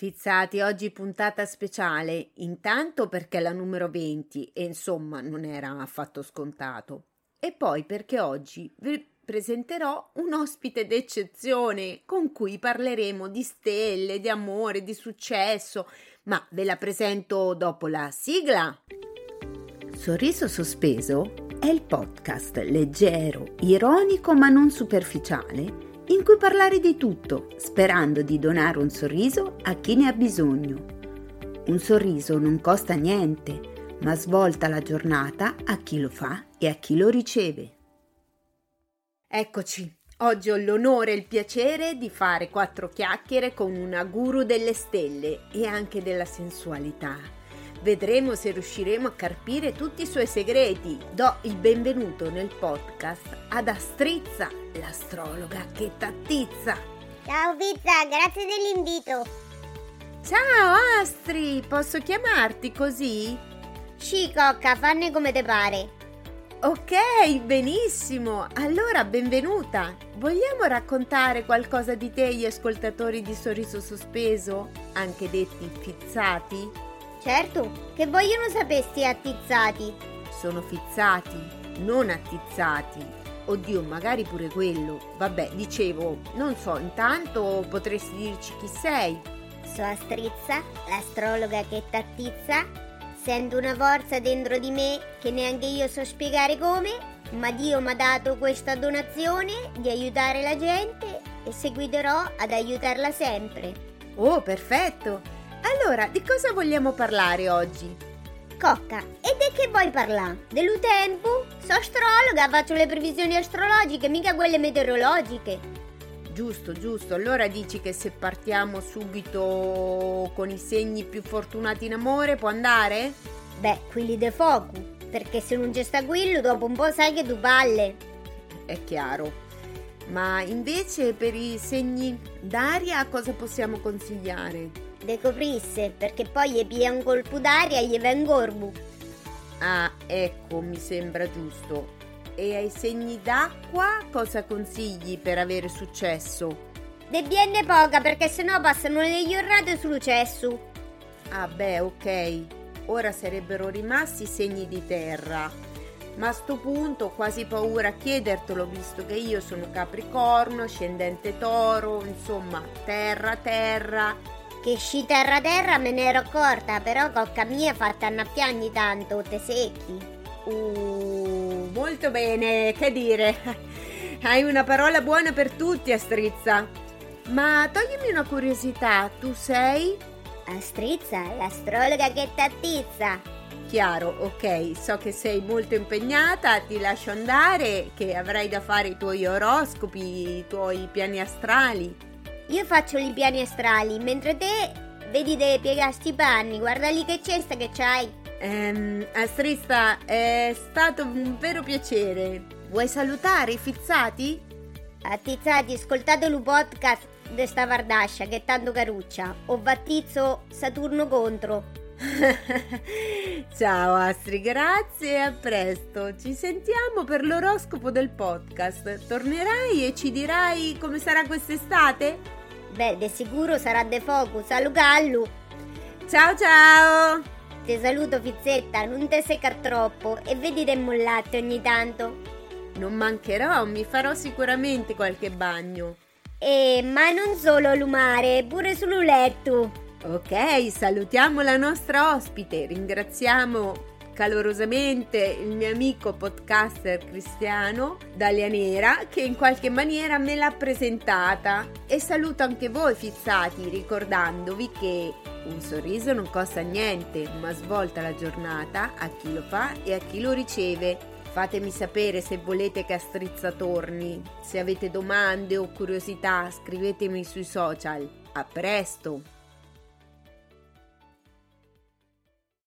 Fizzati, oggi puntata speciale, intanto perché è la numero 20 e insomma non era affatto scontato, e poi perché oggi vi presenterò un ospite d'eccezione con cui parleremo di stelle, di amore, di successo, ma ve la presento dopo la sigla. Sorriso sospeso è il podcast leggero, ironico ma non superficiale in cui parlare di tutto, sperando di donare un sorriso a chi ne ha bisogno. Un sorriso non costa niente, ma svolta la giornata a chi lo fa e a chi lo riceve. Eccoci, oggi ho l'onore e il piacere di fare quattro chiacchiere con una guru delle stelle e anche della sensualità Vedremo se riusciremo a carpire tutti i suoi segreti. Do il benvenuto nel podcast ad Astrizza, l'astrologa che tattizza. Ciao Pizza, grazie dell'invito. Ciao Astri, posso chiamarti così? Sì, cocca, fanne come te pare. Ok, benissimo. Allora, benvenuta. Vogliamo raccontare qualcosa di te agli ascoltatori di Sorriso Sospeso, anche detti fizzati? Certo, che vogliono sapere sti attizzati. Sono fizzati, non attizzati. Oddio, magari pure quello. Vabbè, dicevo, non so, intanto potresti dirci chi sei. So Astrizza, l'astrologa che t'attizza. Sento una forza dentro di me che neanche io so spiegare come, ma Dio mi ha dato questa donazione di aiutare la gente e seguiterò ad aiutarla sempre. Oh, perfetto! Allora, di cosa vogliamo parlare oggi? Cocca, e di che vuoi parlare? Dello tempo? Sono astrologa, faccio le previsioni astrologiche, mica quelle meteorologiche. Giusto, giusto. Allora dici che se partiamo subito con i segni più fortunati in amore può andare? Beh, quelli de fuoco, perché se non c'è sta quello dopo un po' sai che tu palle. È chiaro. Ma invece per i segni d'aria cosa possiamo consigliare? De coprisse perché poi gli pia un colpo d'aria e gli va in gorbu. Ah, ecco, mi sembra giusto. E ai segni d'acqua cosa consigli per avere successo? De bienne poca perché sennò passano le giornate sul cesso. Ah beh, ok. Ora sarebbero rimasti segni di terra. Ma a sto punto ho quasi paura a chiedertelo visto che io sono Capricorno, scendente Toro, insomma, terra, terra che sci terra terra me ne ero accorta, però cocca mia fatta annaffiare ogni tanto, te secchi. Uh, molto bene, che dire. Hai una parola buona per tutti, Astrizza. Ma toglimi una curiosità, tu sei? Astrizza, l'astrologa che t'attizza. Chiaro, ok, so che sei molto impegnata, ti lascio andare, che avrai da fare i tuoi oroscopi, i tuoi piani astrali. Io faccio i piani astrali, mentre te vedi dei piegasti panni, guarda lì che cesta che c'hai. Ehm, Astrista, è stato un vero piacere. Vuoi salutare i fizzati? Attizzati, ascoltate il podcast di sta Vardascia che è tanto caruccia. Ho battizzo Saturno contro. Ciao Astri, grazie e a presto. Ci sentiamo per l'oroscopo del podcast. Tornerai e ci dirai come sarà quest'estate? Beh, di sicuro sarà de focus, a Lugallu. Ciao ciao! Ti saluto Fizzetta, non te seccar troppo e vedi del mollatte ogni tanto. Non mancherò, mi farò sicuramente qualche bagno. E ma non solo lumare, pure sul letto. Ok, salutiamo la nostra ospite, ringraziamo calorosamente il mio amico podcaster cristiano Dalia Nera che in qualche maniera me l'ha presentata e saluto anche voi fizzati ricordandovi che un sorriso non costa niente ma svolta la giornata a chi lo fa e a chi lo riceve. Fatemi sapere se volete che Astrizza torni. Se avete domande o curiosità scrivetemi sui social. A presto!